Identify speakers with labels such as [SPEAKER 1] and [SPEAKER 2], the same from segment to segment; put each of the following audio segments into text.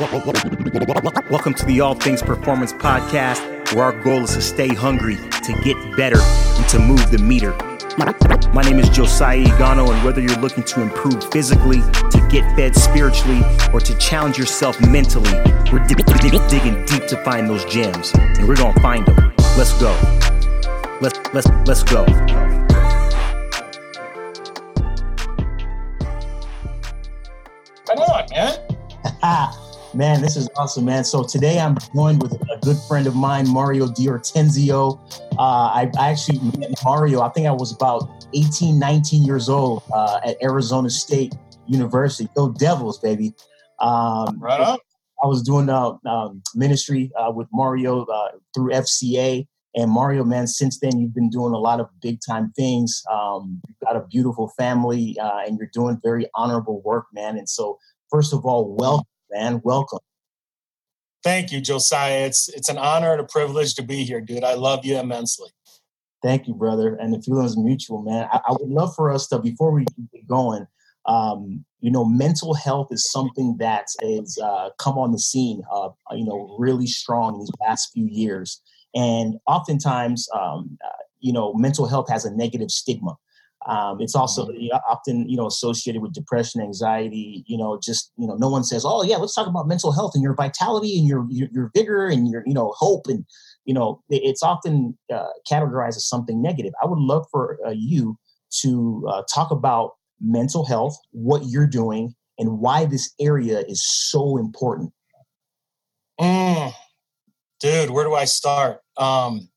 [SPEAKER 1] Welcome to the All Things Performance Podcast, where our goal is to stay hungry, to get better, and to move the meter. My name is Josiah Igano, and whether you're looking to improve physically, to get fed spiritually, or to challenge yourself mentally, we're digging deep to find those gems, and we're gonna find them. Let's go. Let's let's let's go.
[SPEAKER 2] Man,
[SPEAKER 3] this is awesome, man. So today I'm joined with a good friend of mine, Mario D'Ortenzio. Uh, I, I, actually met Mario, I think I was about 18, 19 years old uh, at Arizona State University. Go Devils, baby.
[SPEAKER 2] Um, right on.
[SPEAKER 3] I was doing uh, um, ministry uh, with Mario uh, through FCA. And Mario, man, since then you've been doing a lot of big time things. Um, you've got a beautiful family, uh, and you're doing very honorable work, man. And so, first of all, welcome, man. Welcome.
[SPEAKER 2] Thank you, Josiah. It's it's an honor and a privilege to be here, dude. I love you immensely.
[SPEAKER 3] Thank you, brother. And the feeling is mutual, man. I, I would love for us to, before we get going, um, you know, mental health is something that is uh, come on the scene, uh, you know, really strong in these last few years. And oftentimes, um, uh, you know, mental health has a negative stigma. Um, it's also mm-hmm. you know, often you know associated with depression, anxiety. You know, just you know, no one says, "Oh yeah, let's talk about mental health and your vitality and your your, your vigor and your you know hope." And you know, it's often uh, categorized as something negative. I would love for uh, you to uh, talk about mental health, what you're doing, and why this area is so important.
[SPEAKER 2] Mm, dude, where do I start? Um,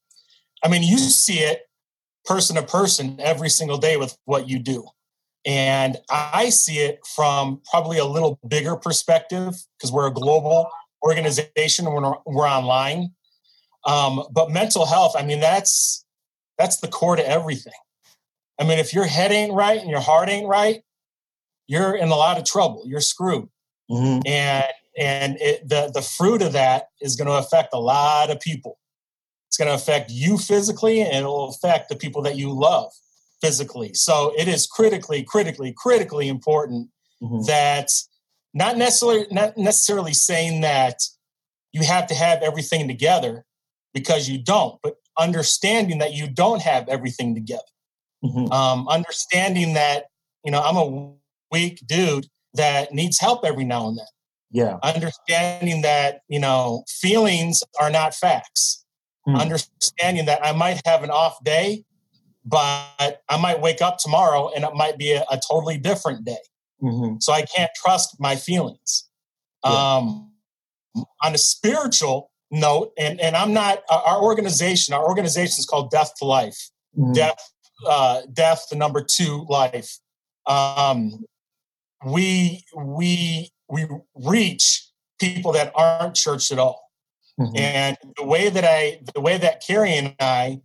[SPEAKER 2] I mean, you see it person to person every single day with what you do. And I see it from probably a little bigger perspective because we're a global organization and we're, we're online. Um, but mental health, I mean, that's that's the core to everything. I mean, if your head ain't right and your heart ain't right, you're in a lot of trouble. You're screwed. Mm-hmm. And and it, the the fruit of that is going to affect a lot of people. It's going to affect you physically, and it will affect the people that you love physically. So it is critically, critically, critically important mm-hmm. that not necessarily not necessarily saying that you have to have everything together because you don't, but understanding that you don't have everything together. Mm-hmm. Um, understanding that you know I'm a weak dude that needs help every now and then.
[SPEAKER 3] Yeah.
[SPEAKER 2] Understanding that, you know, feelings are not facts. Hmm. Understanding that I might have an off day, but I might wake up tomorrow and it might be a, a totally different day. Mm-hmm. So I can't trust my feelings. Yeah. Um, on a spiritual note, and, and I'm not, our organization, our organization is called Death to Life. Mm-hmm. Death, uh, death, the number two life. Um, we, we we reach people that aren't church at all. Mm-hmm. And the way that I, the way that Carrie and I,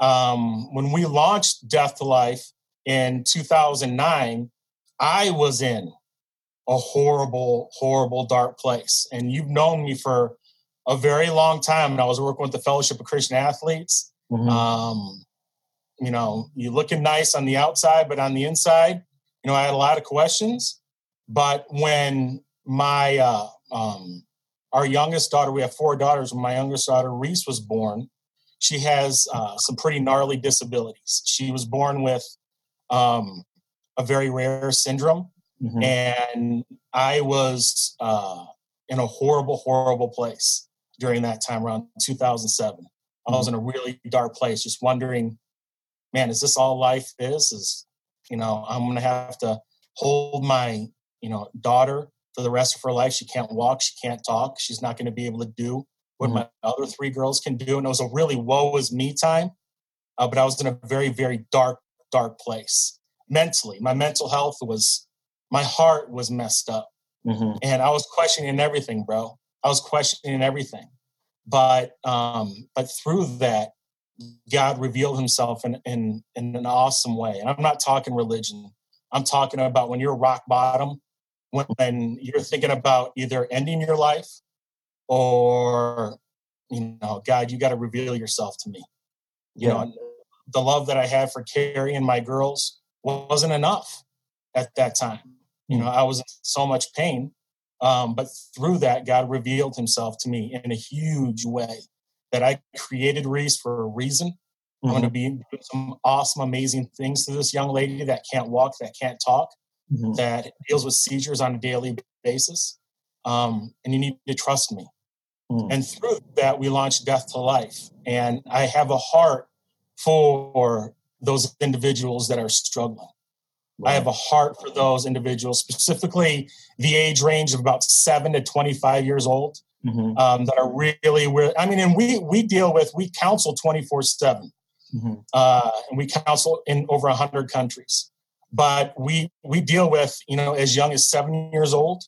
[SPEAKER 2] um, when we launched Death to Life in 2009, I was in a horrible, horrible, dark place. And you've known me for a very long time. And I was working with the Fellowship of Christian Athletes. Mm-hmm. Um, you know, you're looking nice on the outside, but on the inside, you know, I had a lot of questions. But when my uh, um, our youngest daughter, we have four daughters. When my youngest daughter Reese was born, she has uh, some pretty gnarly disabilities. She was born with um, a very rare syndrome, mm-hmm. and I was uh, in a horrible, horrible place during that time around 2007. Mm-hmm. I was mm-hmm. in a really dark place, just wondering, man, is this all life is? Is you know, I'm gonna have to hold my you know, daughter for the rest of her life. She can't walk, she can't talk, she's not going to be able to do what mm-hmm. my other three girls can do. And it was a really woe is me time. Uh, but I was in a very, very dark, dark place mentally. My mental health was, my heart was messed up. Mm-hmm. And I was questioning everything, bro. I was questioning everything. But um, but through that, God revealed himself in, in, in an awesome way. And I'm not talking religion. I'm talking about when you're rock bottom when you're thinking about either ending your life or you know god you got to reveal yourself to me you yeah. know the love that i had for carrie and my girls wasn't enough at that time you know mm. i was in so much pain Um, but through that, God revealed himself to me in a huge way that I created Reese for a reason. Mm-hmm. I'm going to be doing some awesome, amazing things to this young lady that can't walk, that can't talk, mm-hmm. that deals with seizures on a daily basis. Um, and you need to trust me. Mm. And through that, we launched Death to Life. And I have a heart for those individuals that are struggling. Right. I have a heart for those individuals, specifically the age range of about seven to 25 years old, mm-hmm. um, that are really, where I mean, and we, we deal with, we counsel 24 7. Mm-hmm. Uh, and we counsel in over 100 countries. But we, we deal with, you know, as young as seven years old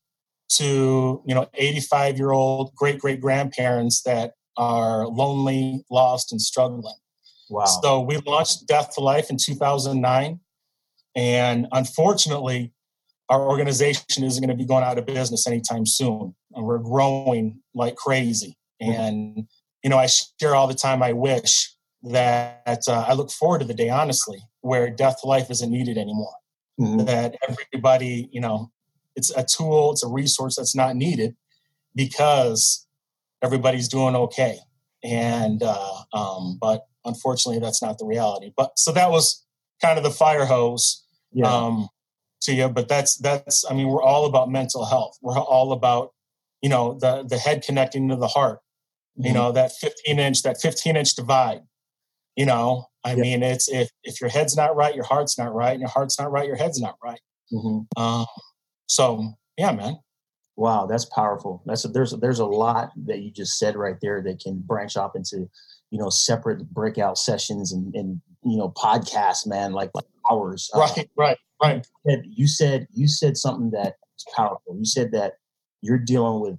[SPEAKER 2] to, you know, 85 year old great great grandparents that are lonely, lost, and struggling. Wow. So we launched Death to Life in 2009. And unfortunately, our organization isn't going to be going out of business anytime soon. And we're growing like crazy. And, you know, I share all the time, I wish that uh, I look forward to the day, honestly, where death to life isn't needed anymore. Mm-hmm. That everybody, you know, it's a tool, it's a resource that's not needed because everybody's doing okay. And, uh, um, but unfortunately, that's not the reality. But so that was kind of the fire hose yeah. um, to you. But that's that's I mean, we're all about mental health. We're all about you know the the head connecting to the heart. Mm-hmm. You know that 15 inch that 15 inch divide. You know, I yeah. mean, it's if if your head's not right, your heart's not right, and your heart's not right, your head's not right. Mm-hmm. Um, so yeah, man.
[SPEAKER 3] Wow, that's powerful. That's a, there's there's a lot that you just said right there that can branch off into you know separate breakout sessions and, and you know podcasts man like, like hours
[SPEAKER 2] right uh, right right
[SPEAKER 3] you said you said something that is powerful you said that you're dealing with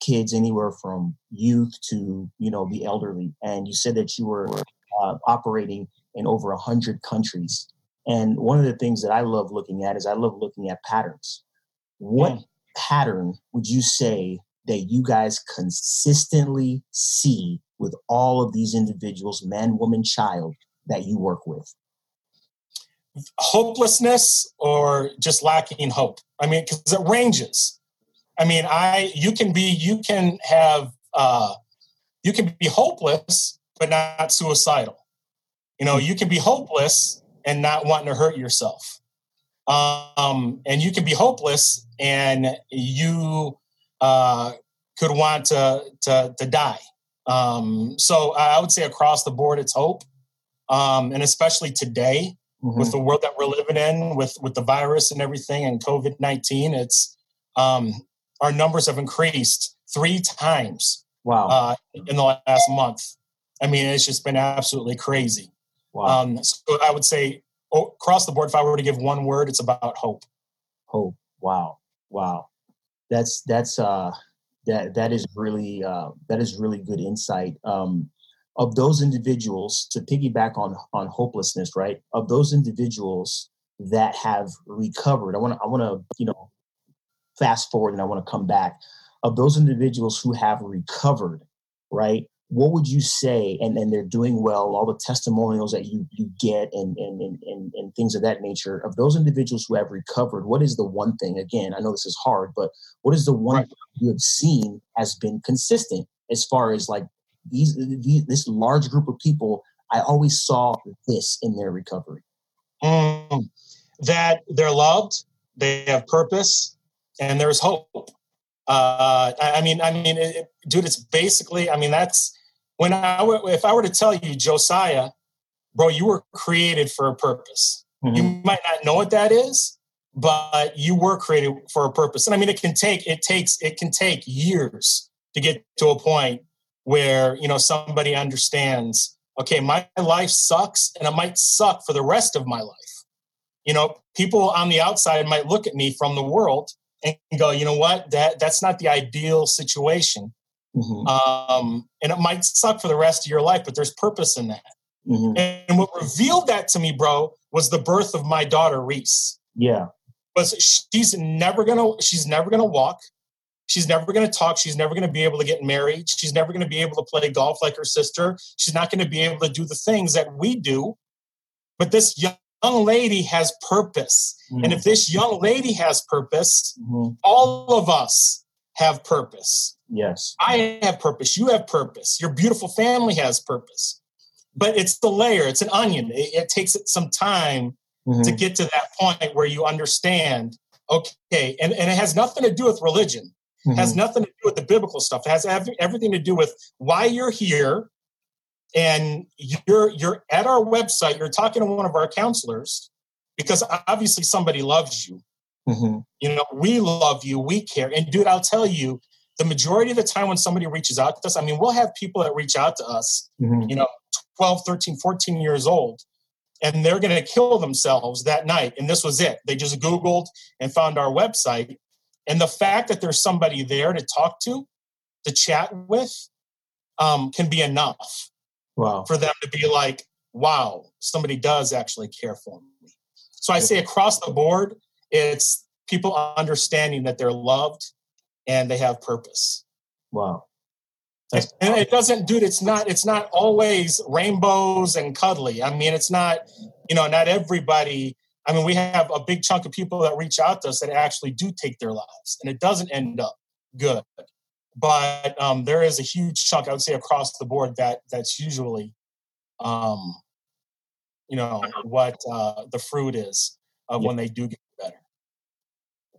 [SPEAKER 3] kids anywhere from youth to you know the elderly and you said that you were uh, operating in over a hundred countries and one of the things that i love looking at is i love looking at patterns what mm. pattern would you say that you guys consistently see with all of these individuals, man, woman, child, that you work with?
[SPEAKER 2] Hopelessness or just lacking hope. I mean, because it ranges. I mean, I you can be you can have uh, you can be hopeless but not suicidal. You know, you can be hopeless and not wanting to hurt yourself. Um, and you can be hopeless and you uh, could want to, to, to die. Um, so I would say across the board, it's hope. Um, and especially today mm-hmm. with the world that we're living in with, with the virus and everything and COVID-19, it's, um, our numbers have increased three times.
[SPEAKER 3] Wow. Uh,
[SPEAKER 2] in the last month. I mean, it's just been absolutely crazy. Wow. Um, so I would say oh, across the board, if I were to give one word, it's about hope.
[SPEAKER 3] Hope. Wow. Wow. That's, that's, uh, that that is really uh, that is really good insight. Um, of those individuals, to piggyback on on hopelessness, right? Of those individuals that have recovered, I want to I want to you know fast forward and I want to come back. Of those individuals who have recovered, right? What would you say? And, and they're doing well all the testimonials that you, you get and, and, and, and things of that nature of those individuals who have recovered what is the one thing? Again i know this is hard but what is the one right. you have seen has been consistent as far as like these, these this large group of people i always saw this in their recovery.
[SPEAKER 2] Mm, that they're loved they have purpose and there's hope uh, I mean, I mean, it, dude, it's basically, I mean, that's when I if I were to tell you, Josiah, bro, you were created for a purpose. Mm-hmm. You might not know what that is, but you were created for a purpose. And I mean, it can take it takes it can take years to get to a point where you know somebody understands. Okay, my life sucks, and it might suck for the rest of my life. You know, people on the outside might look at me from the world and go, you know what, that that's not the ideal situation. Mm-hmm. Um, and it might suck for the rest of your life, but there's purpose in that. Mm-hmm. And what revealed that to me, bro, was the birth of my daughter, Reese.
[SPEAKER 3] Yeah.
[SPEAKER 2] Was she's never gonna she's never gonna walk. She's never going to talk. She's never going to be able to get married. She's never going to be able to play golf like her sister. She's not going to be able to do the things that we do. But this young lady has purpose. Mm-hmm. And if this young lady has purpose, mm-hmm. all of us have purpose.
[SPEAKER 3] Yes.
[SPEAKER 2] I have purpose. You have purpose. Your beautiful family has purpose. But it's the layer, it's an onion. It, it takes it some time mm-hmm. to get to that point where you understand, okay, and, and it has nothing to do with religion. Mm-hmm. has nothing to do with the biblical stuff. It has every, everything to do with why you're here. And you're you're at our website, you're talking to one of our counselors because obviously somebody loves you. Mm-hmm. You know, we love you, we care. And dude, I'll tell you, the majority of the time when somebody reaches out to us, I mean, we'll have people that reach out to us, mm-hmm. you know, 12, 13, 14 years old, and they're going to kill themselves that night. And this was it. They just Googled and found our website. And the fact that there's somebody there to talk to, to chat with, um, can be enough
[SPEAKER 3] wow.
[SPEAKER 2] for them to be like, wow, somebody does actually care for me. So I say across the board, it's people understanding that they're loved and they have purpose.
[SPEAKER 3] Wow.
[SPEAKER 2] That's and it doesn't, dude, it's not, it's not always rainbows and cuddly. I mean, it's not, you know, not everybody. I mean, we have a big chunk of people that reach out to us that actually do take their lives and it doesn't end up good. But um, there is a huge chunk, I would say, across the board that that's usually, um, you know, what uh, the fruit is of yeah. when they do get better.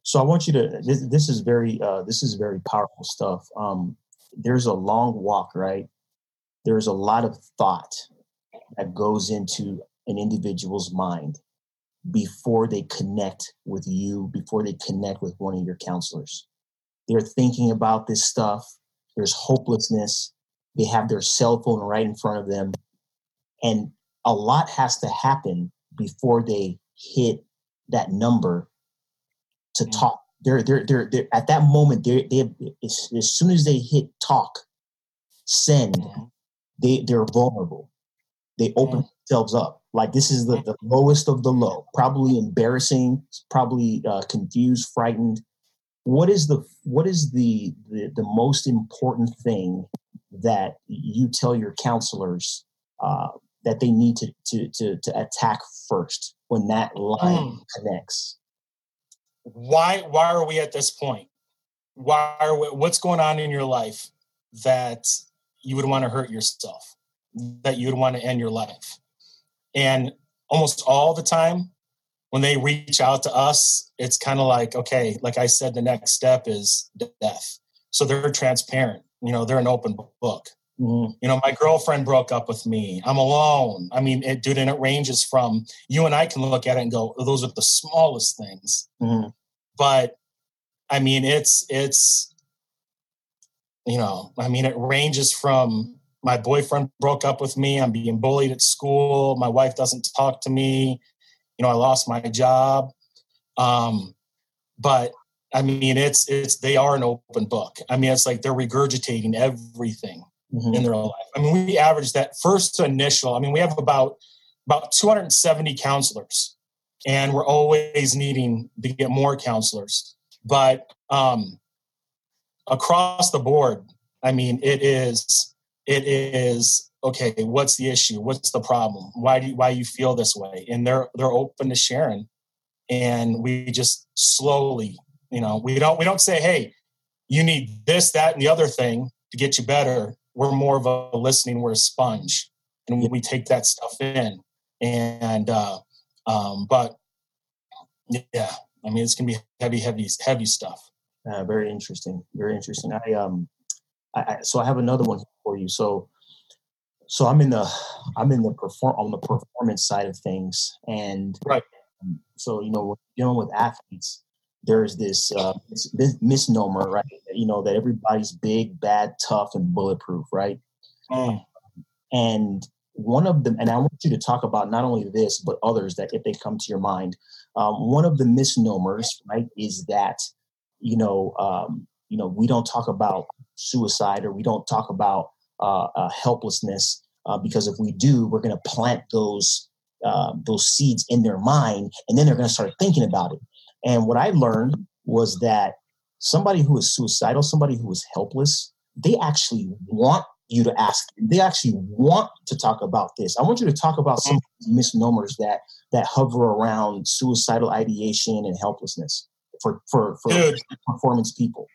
[SPEAKER 3] So I want you to. This, this is very. Uh, this is very powerful stuff. Um, there's a long walk, right? There's a lot of thought that goes into an individual's mind before they connect with you, before they connect with one of your counselors. They're thinking about this stuff. There's hopelessness. They have their cell phone right in front of them. And a lot has to happen before they hit that number to mm. talk they're they're they're, they're at that moment they they as, as soon as they hit talk send mm-hmm. they they're vulnerable they open mm-hmm. themselves up like this is the, the lowest of the low probably embarrassing probably uh, confused frightened what is the what is the, the the most important thing that you tell your counselors uh, that they need to, to to to attack first when that line mm. connects
[SPEAKER 2] why why are we at this point? Why are we, what's going on in your life that you would want to hurt yourself? That you would want to end your life? And almost all the time when they reach out to us, it's kind of like, okay, like I said, the next step is death. So they're transparent. You know, they're an open book. Mm-hmm. You know, my girlfriend broke up with me. I'm alone. I mean, it, dude, and it ranges from you and I can look at it and go, oh, those are the smallest things. Mm-hmm. But I mean, it's it's you know, I mean, it ranges from my boyfriend broke up with me. I'm being bullied at school. My wife doesn't talk to me. You know, I lost my job. Um, but I mean, it's it's they are an open book. I mean, it's like they're regurgitating everything mm-hmm. in their life. I mean, we average that first initial. I mean, we have about about 270 counselors, and we're always needing to get more counselors. But um, across the board, I mean, it is it is okay. What's the issue? What's the problem? Why do you, why you feel this way? And they're they're open to sharing, and we just slowly, you know, we don't we don't say, hey, you need this, that, and the other thing to get you better we're more of a listening, we're a sponge, and we take that stuff in. And uh, um, but yeah, I mean, it's gonna be heavy, heavy, heavy stuff.
[SPEAKER 3] Uh, very interesting. Very interesting. I um, I, I, so I have another one for you. So, so I'm in the I'm in the perform on the performance side of things, and
[SPEAKER 2] right.
[SPEAKER 3] So you know, we're dealing with athletes, there's this, uh, this misnomer, right? You know that everybody's big, bad, tough, and bulletproof, right? Mm. And one of them, and I want you to talk about not only this but others that if they come to your mind. Um, one of the misnomers, right, is that you know, um, you know, we don't talk about suicide or we don't talk about uh, uh, helplessness uh, because if we do, we're going to plant those uh, those seeds in their mind, and then they're going to start thinking about it. And what I learned was that somebody who is suicidal, somebody who is helpless, they actually want you to ask. They actually want to talk about this. I want you to talk about some misnomers that that hover around suicidal ideation and helplessness for for for Dude, performance people?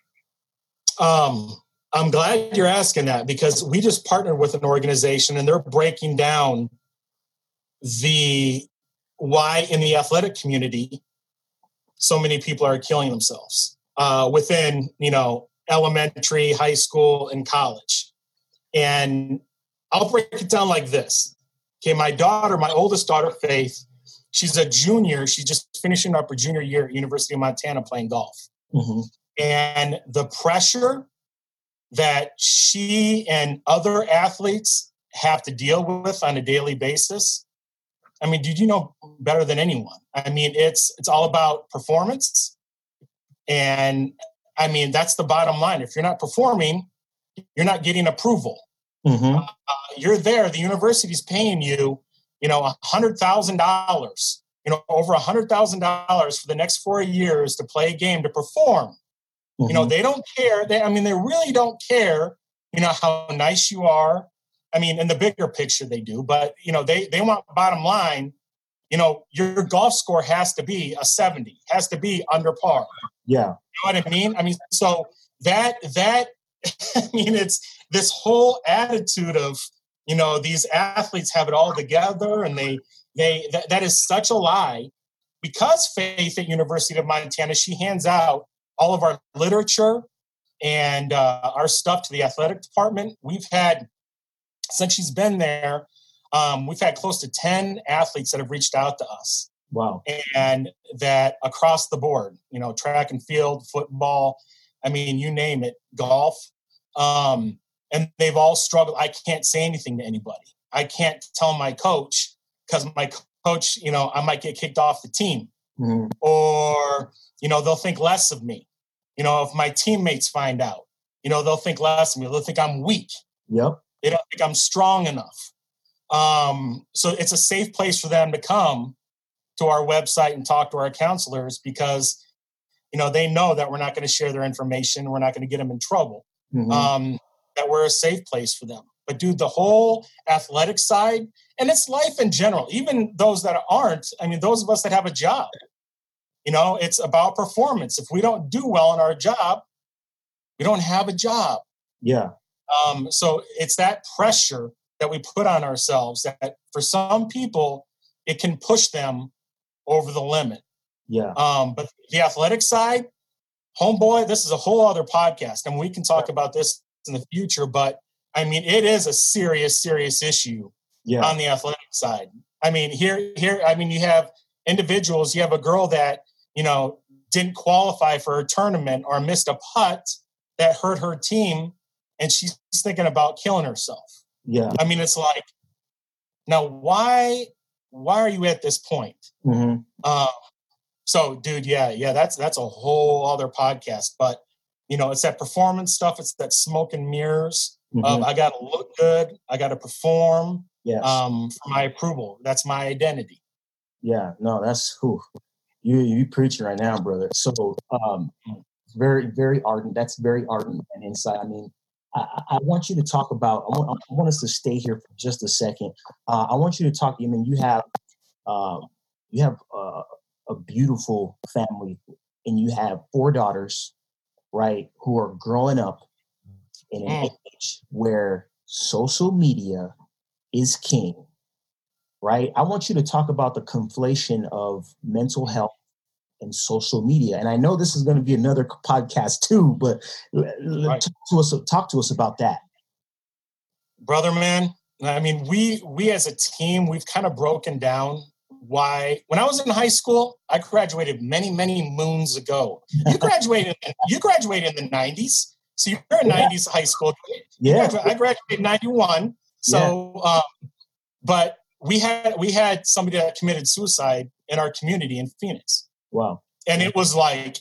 [SPEAKER 2] Um, I'm glad you're asking that because we just partnered with an organization and they're breaking down the why in the athletic community so many people are killing themselves uh, within you know elementary, high school, and college. And I'll break it down like this. Okay, my daughter, my oldest daughter, Faith, she's a junior. She's just finishing up her junior year at University of Montana playing golf. Mm-hmm. And the pressure that she and other athletes have to deal with on a daily basis. I mean, did you know better than anyone? I mean, it's it's all about performance. And I mean, that's the bottom line. If you're not performing, you're not getting approval. Mm-hmm. Uh, you're there. The university's paying you, you know, a hundred thousand dollars, you know, over a hundred thousand dollars for the next four years to play a game to perform. Mm-hmm. You know, mm-hmm. they don't care. They, I mean, they really don't care. You know how nice you are. I mean, in the bigger picture, they do. But you know, they they want bottom line. You know, your golf score has to be a seventy, has to be under par.
[SPEAKER 3] Yeah,
[SPEAKER 2] you know what I mean. I mean, so that that I mean, it's this whole attitude of you know these athletes have it all together and they they that, that is such a lie because faith at university of montana she hands out all of our literature and uh, our stuff to the athletic department we've had since she's been there um, we've had close to 10 athletes that have reached out to us
[SPEAKER 3] wow
[SPEAKER 2] and that across the board you know track and field football i mean you name it golf um, and they've all struggled. I can't say anything to anybody. I can't tell my coach because my coach, you know, I might get kicked off the team, mm-hmm. or you know, they'll think less of me. You know, if my teammates find out, you know, they'll think less of me. They'll think I'm weak.
[SPEAKER 3] Yep.
[SPEAKER 2] They don't think I'm strong enough. Um, so it's a safe place for them to come to our website and talk to our counselors because you know they know that we're not going to share their information. We're not going to get them in trouble. Mm-hmm. Um, that we're a safe place for them. But dude, the whole athletic side, and it's life in general, even those that aren't, I mean, those of us that have a job, you know, it's about performance. If we don't do well in our job, we don't have a job.
[SPEAKER 3] Yeah.
[SPEAKER 2] Um, so it's that pressure that we put on ourselves that for some people, it can push them over the limit.
[SPEAKER 3] Yeah.
[SPEAKER 2] Um, but the athletic side, homeboy, this is a whole other podcast, and we can talk about this in the future. But I mean, it is a serious, serious issue yeah. on the athletic side. I mean, here, here, I mean, you have individuals. You have a girl that you know didn't qualify for a tournament or missed a putt that hurt her team, and she's thinking about killing herself.
[SPEAKER 3] Yeah,
[SPEAKER 2] I mean, it's like, now why, why are you at this point? Mm-hmm. Um, so, dude, yeah, yeah, that's that's a whole other podcast. But you know, it's that performance stuff. It's that smoke and mirrors. Mm-hmm. I got to look good. I got to perform.
[SPEAKER 3] Yes.
[SPEAKER 2] Um, for my approval. That's my identity.
[SPEAKER 3] Yeah. No, that's who you you preaching right now, brother. So, um, very very ardent. That's very ardent and inside. I mean, I, I, want you to talk about. I want, I want us to stay here for just a second. Uh, I want you to talk. I mean, you have um, you have uh, a beautiful family, and you have four daughters right, who are growing up in an age where social media is king, right? I want you to talk about the conflation of mental health and social media. And I know this is going to be another podcast too, but right. talk to us talk to us about that.
[SPEAKER 2] Brother man, I mean, we we as a team, we've kind of broken down why when I was in high school, I graduated many, many moons ago. You graduated you graduated in the 90s. So you're a yeah. 90s high school.
[SPEAKER 3] Yeah.
[SPEAKER 2] I graduated 91. So yeah. um, but we had we had somebody that committed suicide in our community in Phoenix.
[SPEAKER 3] Wow.
[SPEAKER 2] And it was like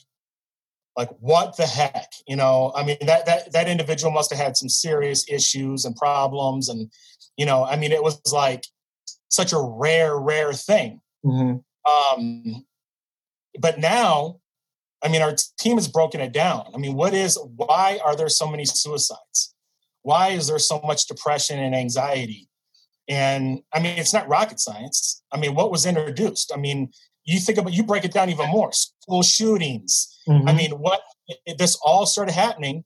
[SPEAKER 2] like what the heck you know i mean that that that individual must have had some serious issues and problems and you know i mean it was like such a rare, rare thing. Mm-hmm. Um, but now, I mean, our team has broken it down. I mean, what is, why are there so many suicides? Why is there so much depression and anxiety? And I mean, it's not rocket science. I mean, what was introduced? I mean, you think about you break it down even more. School shootings. Mm-hmm. I mean, what this all started happening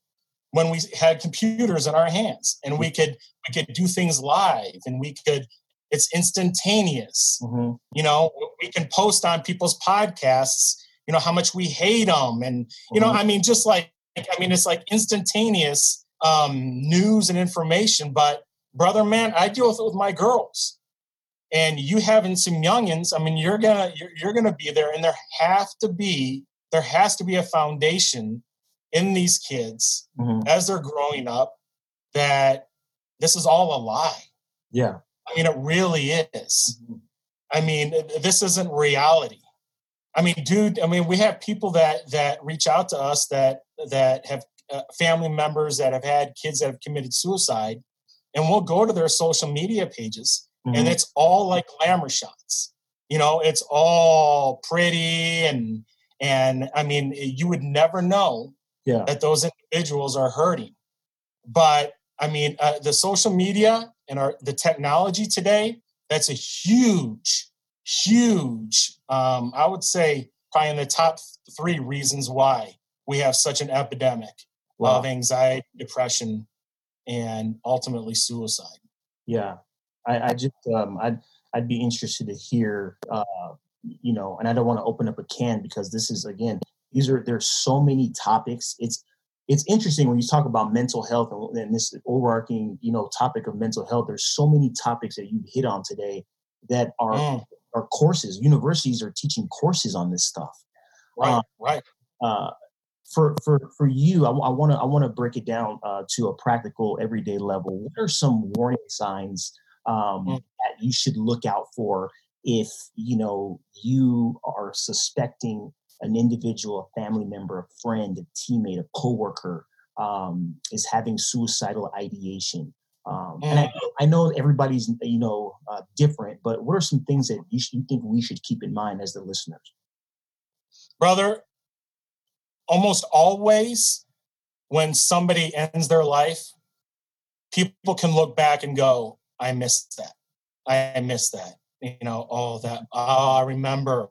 [SPEAKER 2] when we had computers in our hands and we could we could do things live and we could it's instantaneous mm-hmm. you know we can post on people's podcasts you know how much we hate them and you know mm-hmm. i mean just like i mean it's like instantaneous um, news and information but brother man i deal with it with my girls. And you having some youngins i mean you're gonna you're, you're gonna be there and there have to be there has to be a foundation in these kids mm-hmm. as they're growing up that this is all a lie.
[SPEAKER 3] Yeah.
[SPEAKER 2] I mean it really is. Mm-hmm. i mean this isn't reality. I mean, dude, I mean, we have people that that reach out to us that that have uh, family members that have had kids that have committed suicide, and we'll go to their social media pages, mm-hmm. and it's all like glamour shots. You know, it's all pretty and and I mean, you would never know
[SPEAKER 3] yeah.
[SPEAKER 2] that those individuals are hurting. But I mean, uh, the social media and our the technology today that's a huge huge, um, I would say, probably in the top three reasons why we have such an epidemic wow. of anxiety, depression, and ultimately suicide.
[SPEAKER 3] Yeah, I, I just um, I'd I'd be interested to hear, uh, you know, and I don't want to open up a can because this is again these are there's so many topics. It's it's interesting when you talk about mental health and, and this overarching you know topic of mental health. There's so many topics that you hit on today that are mm are courses. Universities are teaching courses on this stuff.
[SPEAKER 2] Right, um, right.
[SPEAKER 3] Uh, for for for you, I want to I want to break it down uh, to a practical, everyday level. What are some warning signs um, mm. that you should look out for if you know you are suspecting an individual, a family member, a friend, a teammate, a coworker um, is having suicidal ideation? Um, and I, mm. I, know everybody's you know uh, different, but what are some things that you, you think we should keep in mind as the listeners?
[SPEAKER 2] Brother, almost always when somebody ends their life, people can look back and go, "I missed that. I missed that." You know, oh that. Oh, I remember.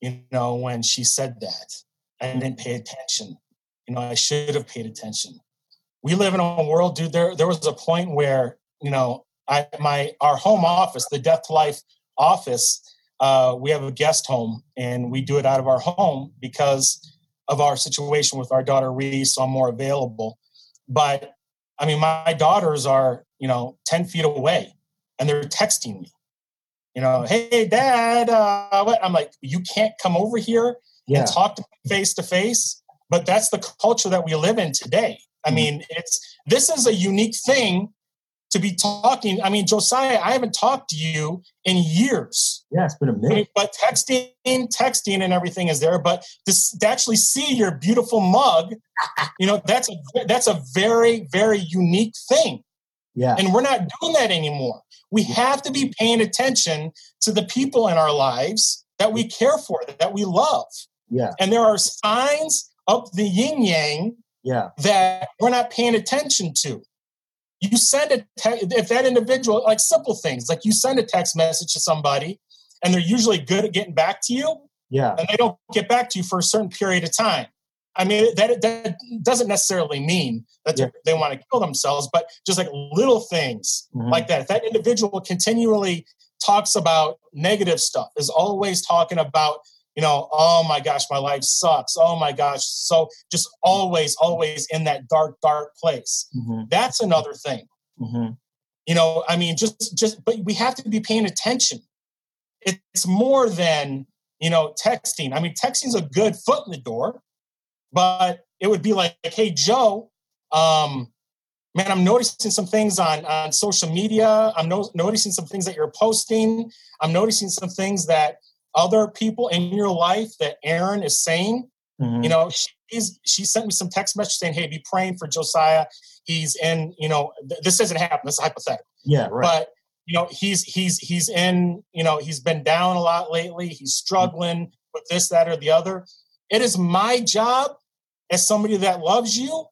[SPEAKER 2] You know when she said that, I didn't pay attention. You know, I should have paid attention we live in a world, dude. There, there was a point where you know, I my our home office, the Death Life office, uh, we have a guest home, and we do it out of our home because of our situation with our daughter Reese. So I'm more available. But I mean, my daughters are you know ten feet away, and they're texting me. You know, hey, Dad, uh, what? I'm like, you can't come over here yeah. and talk to face to face. But that's the culture that we live in today. I mm-hmm. mean, it's this is a unique thing to be talking. I mean, Josiah, I haven't talked to you in years.
[SPEAKER 3] Yeah, it's been a minute.
[SPEAKER 2] But texting, texting, and everything is there. But to, to actually see your beautiful mug, you know, that's a that's a very very unique thing.
[SPEAKER 3] Yeah,
[SPEAKER 2] and we're not doing that anymore. We have to be paying attention to the people in our lives that we care for, that we love.
[SPEAKER 3] Yeah,
[SPEAKER 2] and there are signs of the yin yang
[SPEAKER 3] yeah
[SPEAKER 2] that we're not paying attention to you send a te- if that individual like simple things like you send a text message to somebody and they're usually good at getting back to you
[SPEAKER 3] yeah
[SPEAKER 2] and they don't get back to you for a certain period of time i mean that that doesn't necessarily mean that yeah. they want to kill themselves but just like little things mm-hmm. like that if that individual continually talks about negative stuff is always talking about you know, oh my gosh, my life sucks. Oh my gosh. So just always, always in that dark, dark place. Mm-hmm. That's another thing. Mm-hmm. You know, I mean, just, just, but we have to be paying attention. It's more than, you know, texting. I mean, texting is a good foot in the door, but it would be like, hey, Joe, um, man, I'm noticing some things on, on social media. I'm no- noticing some things that you're posting. I'm noticing some things that, other people in your life that Aaron is saying. Mm-hmm. You know, she's she sent me some text message saying, "Hey, be praying for Josiah. He's in. You know, th- this doesn't happen. This is hypothetical.
[SPEAKER 3] Yeah, right.
[SPEAKER 2] But you know, he's he's he's in. You know, he's been down a lot lately. He's struggling mm-hmm. with this, that, or the other. It is my job as somebody that loves you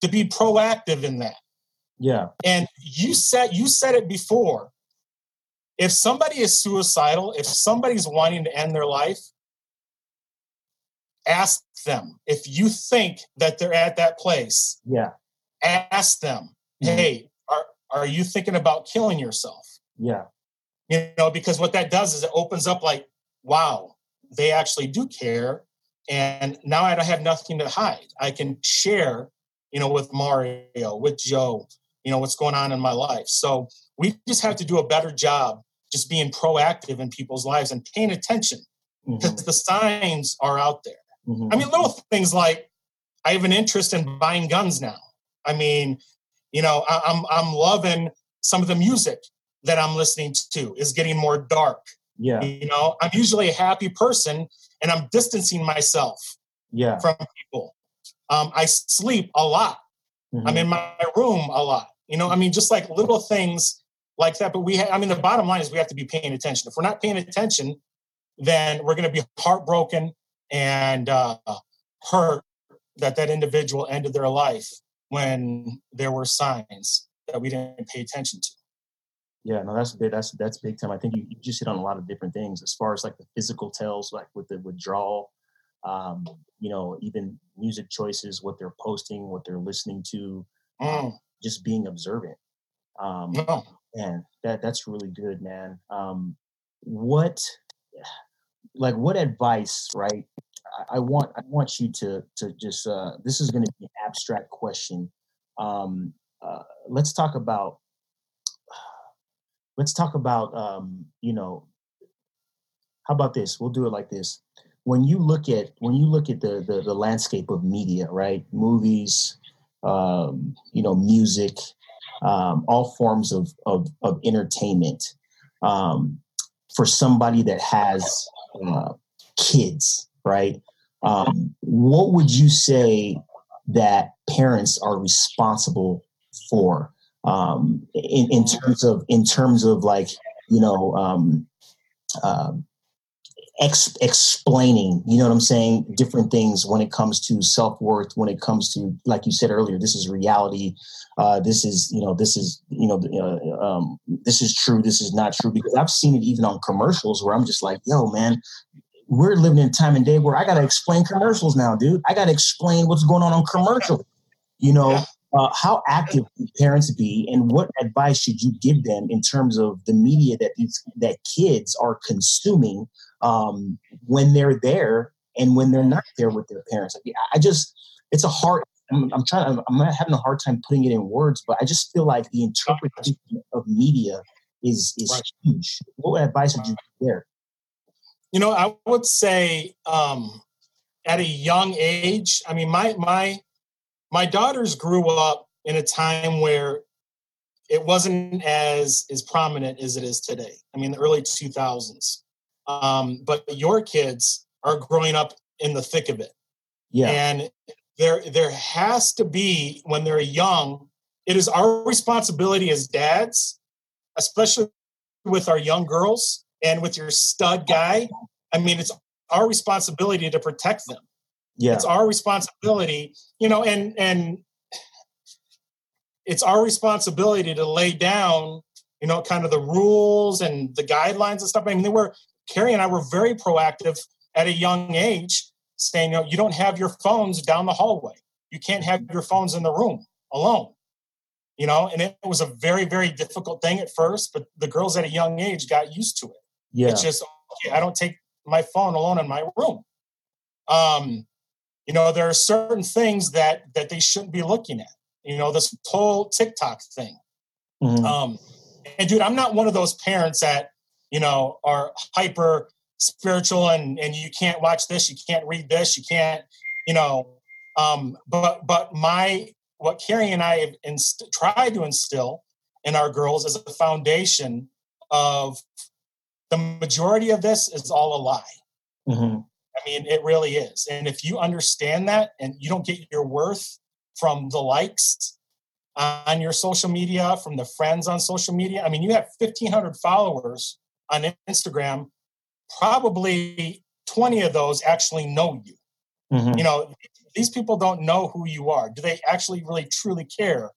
[SPEAKER 2] to be proactive in that.
[SPEAKER 3] Yeah.
[SPEAKER 2] And you said you said it before if somebody is suicidal, if somebody's wanting to end their life, ask them. If you think that they're at that place,
[SPEAKER 3] yeah,
[SPEAKER 2] ask them, mm-hmm. hey, are, are you thinking about killing yourself?
[SPEAKER 3] Yeah.
[SPEAKER 2] You know, because what that does is it opens up like, wow, they actually do care. And now I don't have nothing to hide. I can share, you know, with Mario, with Joe, you know, what's going on in my life. So we just have to do a better job just being proactive in people's lives and paying attention because mm-hmm. the signs are out there. Mm-hmm. I mean, little things like I have an interest in buying guns now. I mean, you know, I, I'm I'm loving some of the music that I'm listening to is getting more dark.
[SPEAKER 3] Yeah.
[SPEAKER 2] You know, I'm usually a happy person and I'm distancing myself
[SPEAKER 3] yeah.
[SPEAKER 2] from people. Um, I sleep a lot. Mm-hmm. I'm in my room a lot. You know, I mean, just like little things like that. But we, ha- I mean, the bottom line is we have to be paying attention. If we're not paying attention, then we're going to be heartbroken and uh, hurt that that individual ended their life when there were signs that we didn't pay attention to.
[SPEAKER 3] Yeah, no, that's big. That's that's big time. I think you, you just hit on a lot of different things as far as like the physical tells, like with the withdrawal, um, you know, even music choices, what they're posting, what they're listening to, um, mm. just being observant. Um, no. And that that's really good, man. Um, what, like, what advice, right? I, I want I want you to to just uh, this is going to be an abstract question. Um, uh, let's talk about let's talk about um, you know how about this we'll do it like this when you look at when you look at the the, the landscape of media right movies um, you know music um, all forms of of, of entertainment um, for somebody that has uh, kids right? Um, what would you say that parents are responsible for um, in, in terms of in terms of like you know um, uh, ex- explaining you know what i'm saying different things when it comes to self-worth when it comes to like you said earlier this is reality. Uh, this is you know this is you know uh, um, this is true this is not true because i've seen it even on commercials where i'm just like yo man we're living in a time and day where i gotta explain commercials now dude. I gotta explain what's going on on commercial. You know uh, how active parents be, and what advice should you give them in terms of the media that these that kids are consuming um, when they're there and when they're not there with their parents? I just, it's a hard. I'm, I'm trying. I'm having a hard time putting it in words, but I just feel like the interpretation of media is is right. huge. What advice would you give there?
[SPEAKER 2] You know, I would say um, at a young age. I mean, my my my daughters grew up in a time where it wasn't as as prominent as it is today. I mean, the early 2000s. Um, but your kids are growing up in the thick of it.
[SPEAKER 3] Yeah.
[SPEAKER 2] And there there has to be when they're young, it is our responsibility as dads, especially with our young girls and with your stud guy. I mean, it's our responsibility to protect them
[SPEAKER 3] yeah
[SPEAKER 2] it's our responsibility you know and and it's our responsibility to lay down you know kind of the rules and the guidelines and stuff i mean they were carrie and i were very proactive at a young age saying you know you don't have your phones down the hallway. You can't have your phones in the room alone. You know and it was a very very difficult thing at first but the girls at a young age got used to it.
[SPEAKER 3] Yeah.
[SPEAKER 2] it's just okay, i don't take my phone alone in my room. Um you know there are certain things that that they shouldn't be looking at. You know this whole tiktok thing. Mm-hmm. um and dude i'm not one of those parents that you know are hyper spiritual and and you can't watch this you can't read this you can't you know um but but my what carrie and i have inst- tried to instill in our girls is a foundation of the majority of this is all a lie mm-hmm. I mean, it really is. And if you understand that and you don't get your worth from the likes on your social media, from the friends on social media, I mean, you have 1,500 followers on Instagram. Probably 20 of those actually know you. Mm-hmm. You know, these people don't know who you are. Do they actually really truly care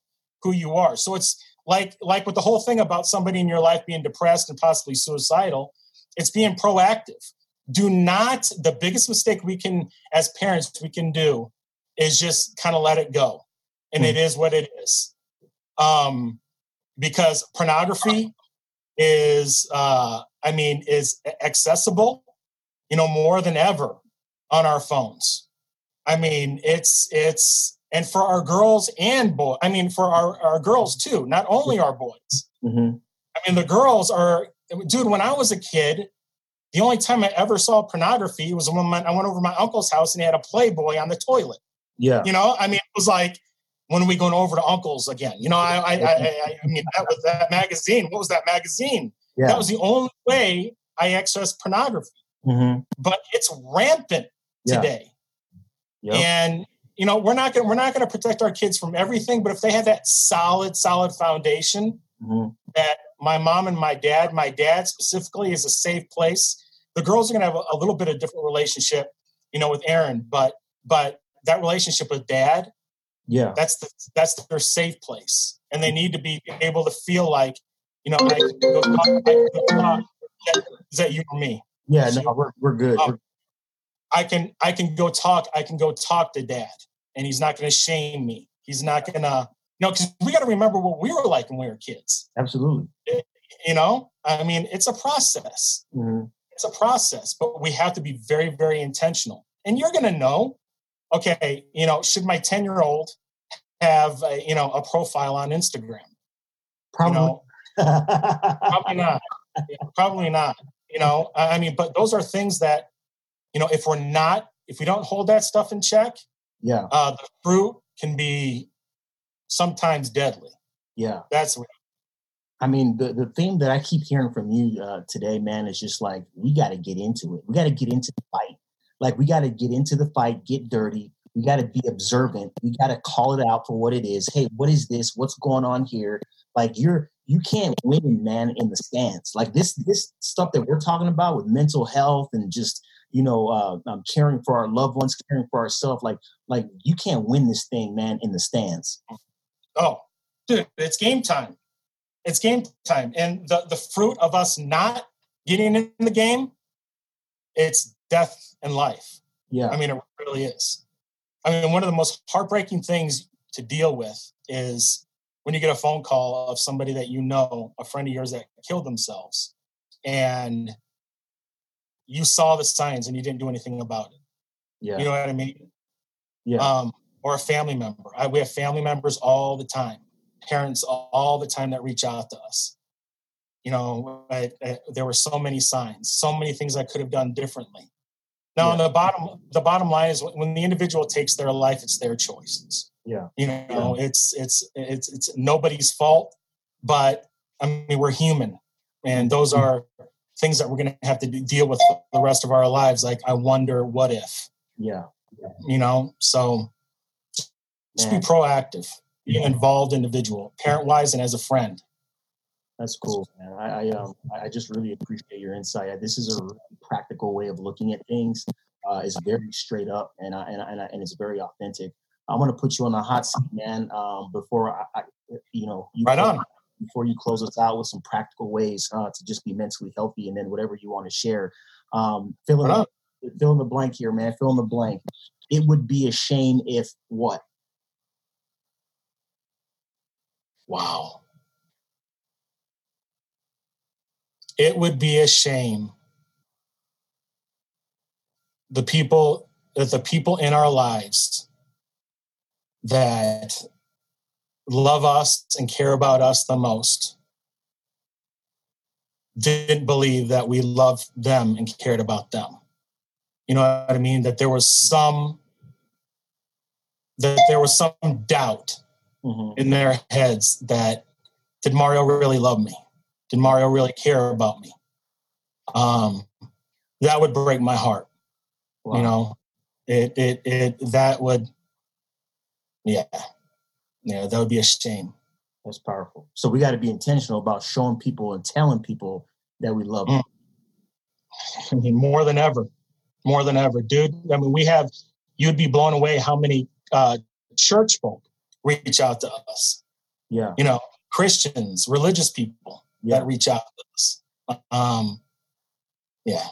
[SPEAKER 2] who you are? So it's like like with the whole thing about somebody in your life being depressed and possibly suicidal, it's being proactive. Do not the biggest mistake we can as parents we can do is just kind of let it go. And mm. it is what it is. Um because pornography is uh I mean is accessible, you know, more than ever on our phones. I mean, it's it's and for our girls and boys. I mean, for our our girls too, not only our boys. Mm-hmm. I mean, the girls are, dude. When I was a kid, the only time I ever saw pornography was when I went over my uncle's house and he had a Playboy on the toilet.
[SPEAKER 3] Yeah,
[SPEAKER 2] you know, I mean, it was like when are we going over to uncle's again? You know, I I, I, I mean, that was that magazine. What was that magazine? Yeah. That was the only way I accessed pornography. Mm-hmm. But it's rampant yeah. today. Yep. And you know, we're not going we're not going to protect our kids from everything, but if they have that solid solid foundation mm-hmm. that my mom and my dad, my dad specifically is a safe place. The girls are going to have a, a little bit of different relationship, you know, with Aaron, but but that relationship with dad,
[SPEAKER 3] yeah,
[SPEAKER 2] that's the that's their safe place, and they need to be able to feel like, you know, I can go talk, I can go talk. Is that you or me?
[SPEAKER 3] Yeah, no, we're we're good. Um, we're-
[SPEAKER 2] I can I can go talk. I can go talk to dad, and he's not going to shame me. He's not going to, you know, because we got to remember what we were like when we were kids.
[SPEAKER 3] Absolutely.
[SPEAKER 2] It, you know, I mean, it's a process. Mm-hmm. It's a process, but we have to be very, very intentional. And you're going to know, okay, you know, should my ten year old have a, you know a profile on Instagram?
[SPEAKER 3] Probably. You know,
[SPEAKER 2] probably not. Probably not. You know, I mean, but those are things that, you know, if we're not, if we don't hold that stuff in check,
[SPEAKER 3] yeah,
[SPEAKER 2] uh, the fruit can be sometimes deadly.
[SPEAKER 3] Yeah,
[SPEAKER 2] that's. What,
[SPEAKER 3] I mean, the the thing that I keep hearing from you uh, today, man, is just like we got to get into it. We got to get into the fight. Like we got to get into the fight, get dirty. We got to be observant. We got to call it out for what it is. Hey, what is this? What's going on here? Like you're you can't win, man, in the stands. Like this this stuff that we're talking about with mental health and just you know uh, um, caring for our loved ones, caring for ourselves. Like like you can't win this thing, man, in the stands.
[SPEAKER 2] Oh, dude, it's game time. It's game time, and the the fruit of us not getting in the game, it's death and life.
[SPEAKER 3] Yeah,
[SPEAKER 2] I mean it really is. I mean, one of the most heartbreaking things to deal with is when you get a phone call of somebody that you know, a friend of yours that killed themselves, and you saw the signs and you didn't do anything about it.
[SPEAKER 3] Yeah.
[SPEAKER 2] You know what I mean?
[SPEAKER 3] Yeah.
[SPEAKER 2] Um, or a family member. I, we have family members all the time, parents all the time that reach out to us. You know, I, I, there were so many signs, so many things I could have done differently. Now, yeah. the bottom, the bottom line is when the individual takes their life, it's their choices.
[SPEAKER 3] Yeah.
[SPEAKER 2] You know, yeah. it's it's it's it's nobody's fault, but I mean we're human, and those mm-hmm. are things that we're going to have to deal with the rest of our lives. Like I wonder what if.
[SPEAKER 3] Yeah. yeah.
[SPEAKER 2] You know, so just Man. be proactive, be yeah. involved individual, parent wise, and as a friend.
[SPEAKER 3] That's cool, man. I, I um I just really appreciate your insight. This is a practical way of looking at things. Uh, it's very straight up and I, and I, and, I, and it's very authentic. I want to put you on the hot seat, man. Um, before I, I you know, you
[SPEAKER 2] right on.
[SPEAKER 3] Before you close us out with some practical ways uh, to just be mentally healthy, and then whatever you want to share. Um, fill in, right the, fill in the blank here, man. Fill in the blank. It would be a shame if what?
[SPEAKER 2] Wow. It would be a shame. The people that the people in our lives that love us and care about us the most didn't believe that we loved them and cared about them. You know what I mean? That there was some that there was some doubt mm-hmm. in their heads that did Mario really love me? Did Mario really care about me? Um, that would break my heart. Wow. You know, it it it that would yeah. Yeah, that would be a shame.
[SPEAKER 3] That's powerful. So we got to be intentional about showing people and telling people that we love them.
[SPEAKER 2] Mm. I mean, more than ever, more than ever, dude. I mean, we have. You'd be blown away how many uh, church folk reach out to us.
[SPEAKER 3] Yeah.
[SPEAKER 2] You know, Christians, religious people yeah. that reach out to us. Um, yeah.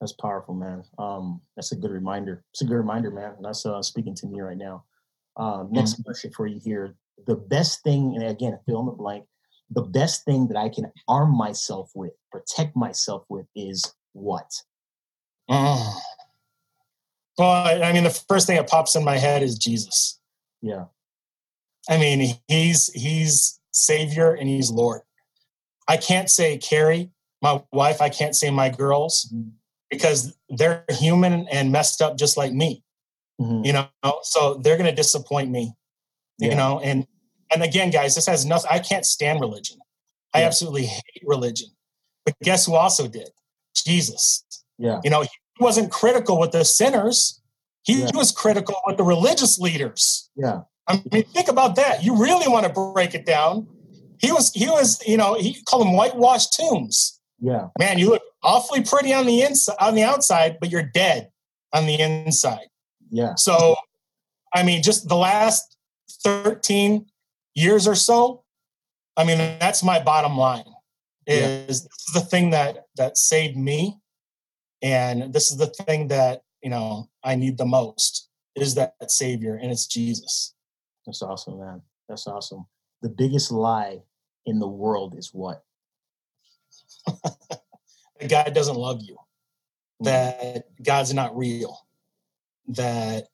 [SPEAKER 3] That's powerful, man. Um, that's a good reminder. It's a good reminder, man. That's uh, speaking to me right now. Um, next mm-hmm. question for you here. The best thing, and again, fill in the blank, the best thing that I can arm myself with, protect myself with is what?
[SPEAKER 2] Mm. Well, I mean, the first thing that pops in my head is Jesus.
[SPEAKER 3] Yeah.
[SPEAKER 2] I mean, he's he's Savior and he's Lord. I can't say Carrie, my wife. I can't say my girls mm-hmm. because they're human and messed up just like me. Mm-hmm. You know, so they're going to disappoint me. Yeah. You know, and and again, guys, this has nothing. I can't stand religion. I absolutely hate religion. But guess who also did? Jesus.
[SPEAKER 3] Yeah.
[SPEAKER 2] You know, he wasn't critical with the sinners. He, yeah. he was critical with the religious leaders.
[SPEAKER 3] Yeah.
[SPEAKER 2] I mean, think about that. You really want to break it down. He was, he was, you know, he called them whitewashed tombs.
[SPEAKER 3] Yeah.
[SPEAKER 2] Man, you look awfully pretty on the inside, on the outside, but you're dead on the inside.
[SPEAKER 3] Yeah.
[SPEAKER 2] So, I mean, just the last 13 years or so, I mean, that's my bottom line. Is yeah. the thing that that saved me, and this is the thing that you know I need the most is that savior, and it's Jesus.
[SPEAKER 3] That's awesome, man. That's awesome. The biggest lie in the world is what?
[SPEAKER 2] that God doesn't love you. Mm. That God's not real. That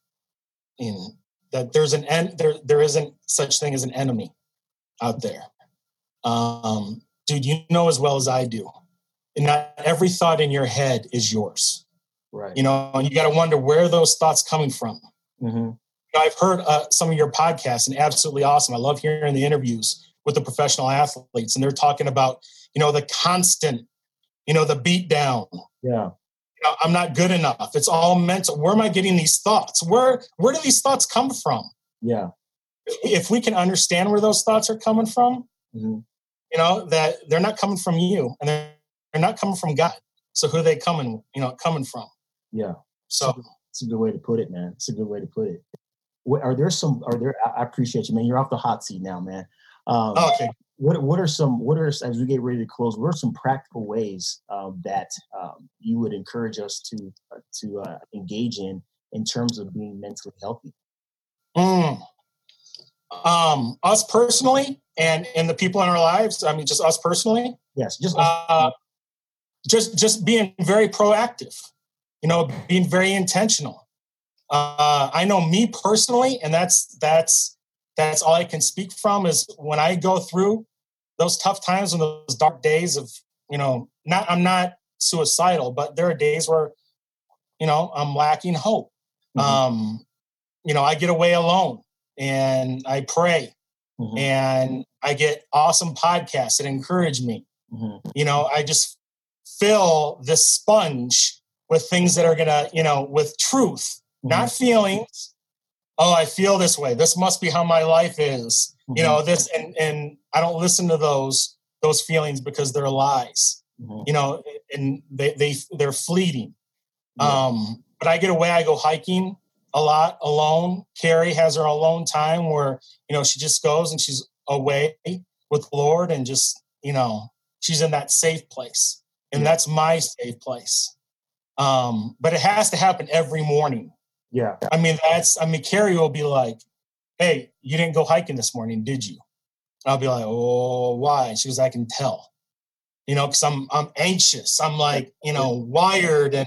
[SPEAKER 2] you know, that there's an en- there there isn't such thing as an enemy out there. Um, dude, you know as well as I do. And not every thought in your head is yours.
[SPEAKER 3] Right.
[SPEAKER 2] You know, and you got to wonder where those thoughts coming from. Mm-hmm. I've heard uh, some of your podcasts and absolutely awesome. I love hearing the interviews with the professional athletes, and they're talking about you know the constant, you know, the beat down.
[SPEAKER 3] Yeah.
[SPEAKER 2] I'm not good enough. It's all mental. Where am I getting these thoughts? Where where do these thoughts come from?
[SPEAKER 3] Yeah.
[SPEAKER 2] If we can understand where those thoughts are coming from, mm-hmm. you know that they're not coming from you, and they're, they're not coming from God. So who are they coming? You know, coming from?
[SPEAKER 3] Yeah.
[SPEAKER 2] So
[SPEAKER 3] it's a good way to put it, man. It's a good way to put it. What, are there some? Are there? I appreciate you, man. You're off the hot seat now, man.
[SPEAKER 2] Um, oh, okay
[SPEAKER 3] what what are some what are as we get ready to close what are some practical ways um, that um, you would encourage us to uh, to uh, engage in in terms of being mentally healthy
[SPEAKER 2] mm. um, us personally and and the people in our lives i mean just us personally
[SPEAKER 3] yes just
[SPEAKER 2] uh, just just being very proactive you know being very intentional uh, i know me personally and that's that's that's all I can speak from is when I go through those tough times and those dark days of, you know, not I'm not suicidal, but there are days where, you know, I'm lacking hope. Mm-hmm. Um, you know, I get away alone and I pray mm-hmm. and I get awesome podcasts that encourage me. Mm-hmm. You know, I just fill this sponge with things that are gonna, you know, with truth, not feelings, oh, I feel this way. This must be how my life is. Mm-hmm. You know, this and and I don't listen to those those feelings because they're lies. Mm-hmm. You know, and they they they're fleeting. Yeah. Um, but I get away. I go hiking a lot alone. Carrie has her alone time where you know she just goes and she's away with the Lord and just you know she's in that safe place, and yeah. that's my safe place. Um, but it has to happen every morning.
[SPEAKER 3] Yeah.
[SPEAKER 2] I mean, that's, I mean, Carrie will be like, hey, you didn't go hiking this morning, did you? I'll be like, oh, why? She goes, I can tell. You know, because I'm I'm anxious. I'm like, you know, wired and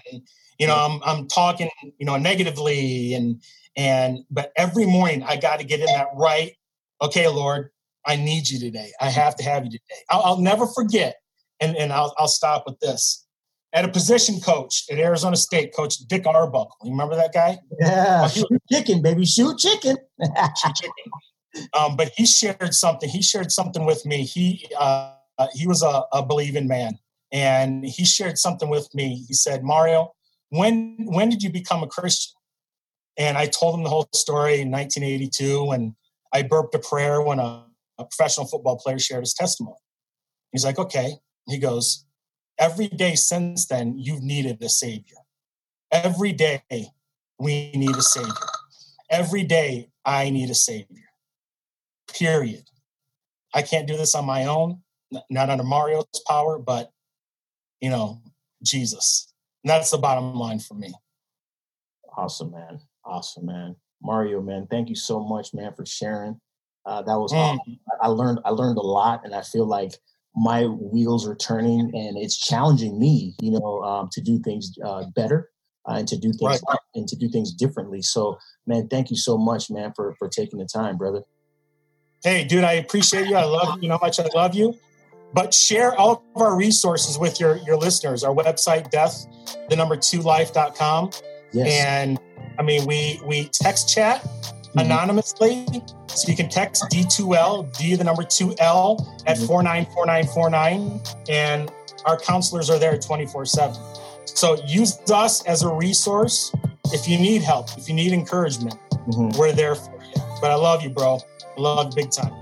[SPEAKER 2] you know, I'm I'm talking, you know, negatively and and but every morning I got to get in that right. Okay, Lord, I need you today. I have to have you today. I'll, I'll never forget, and and I'll I'll stop with this at a position coach at Arizona State, Coach Dick Arbuckle. You remember that guy?
[SPEAKER 3] Yeah, shoot chicken, baby, shoot chicken. shoot
[SPEAKER 2] chicken. Um, but he shared something. He shared something with me. He uh, he was a, a believing man, and he shared something with me. He said, "Mario, when when did you become a Christian?" And I told him the whole story in 1982, and I burped a prayer when a, a professional football player shared his testimony. He's like, "Okay." He goes, every day since then, you've needed a savior. Every day, we need a savior. Every day, I need a savior. Period. I can't do this on my own, not under Mario's power, but you know, Jesus. And that's the bottom line for me.
[SPEAKER 3] Awesome, man. Awesome, man. Mario, man, thank you so much, man, for sharing. Uh, that was mm. awesome. I learned I learned a lot, and I feel like my wheels are turning, and it's challenging me, you know, um, to do things uh, better uh, and to do things right. and to do things differently. So, man, thank you so much, man, for for taking the time, brother.
[SPEAKER 2] Hey, dude, I appreciate you. I love you. You know how much I love you. But share all of our resources with your your listeners. Our website, death, the number two life.com. Yes. And I mean, we we text chat. Anonymously. So you can text D2L, D the number 2L at mm-hmm. 494949. And our counselors are there 24 7. So use us as a resource if you need help, if you need encouragement. Mm-hmm. We're there for you. But I love you, bro. I love big time.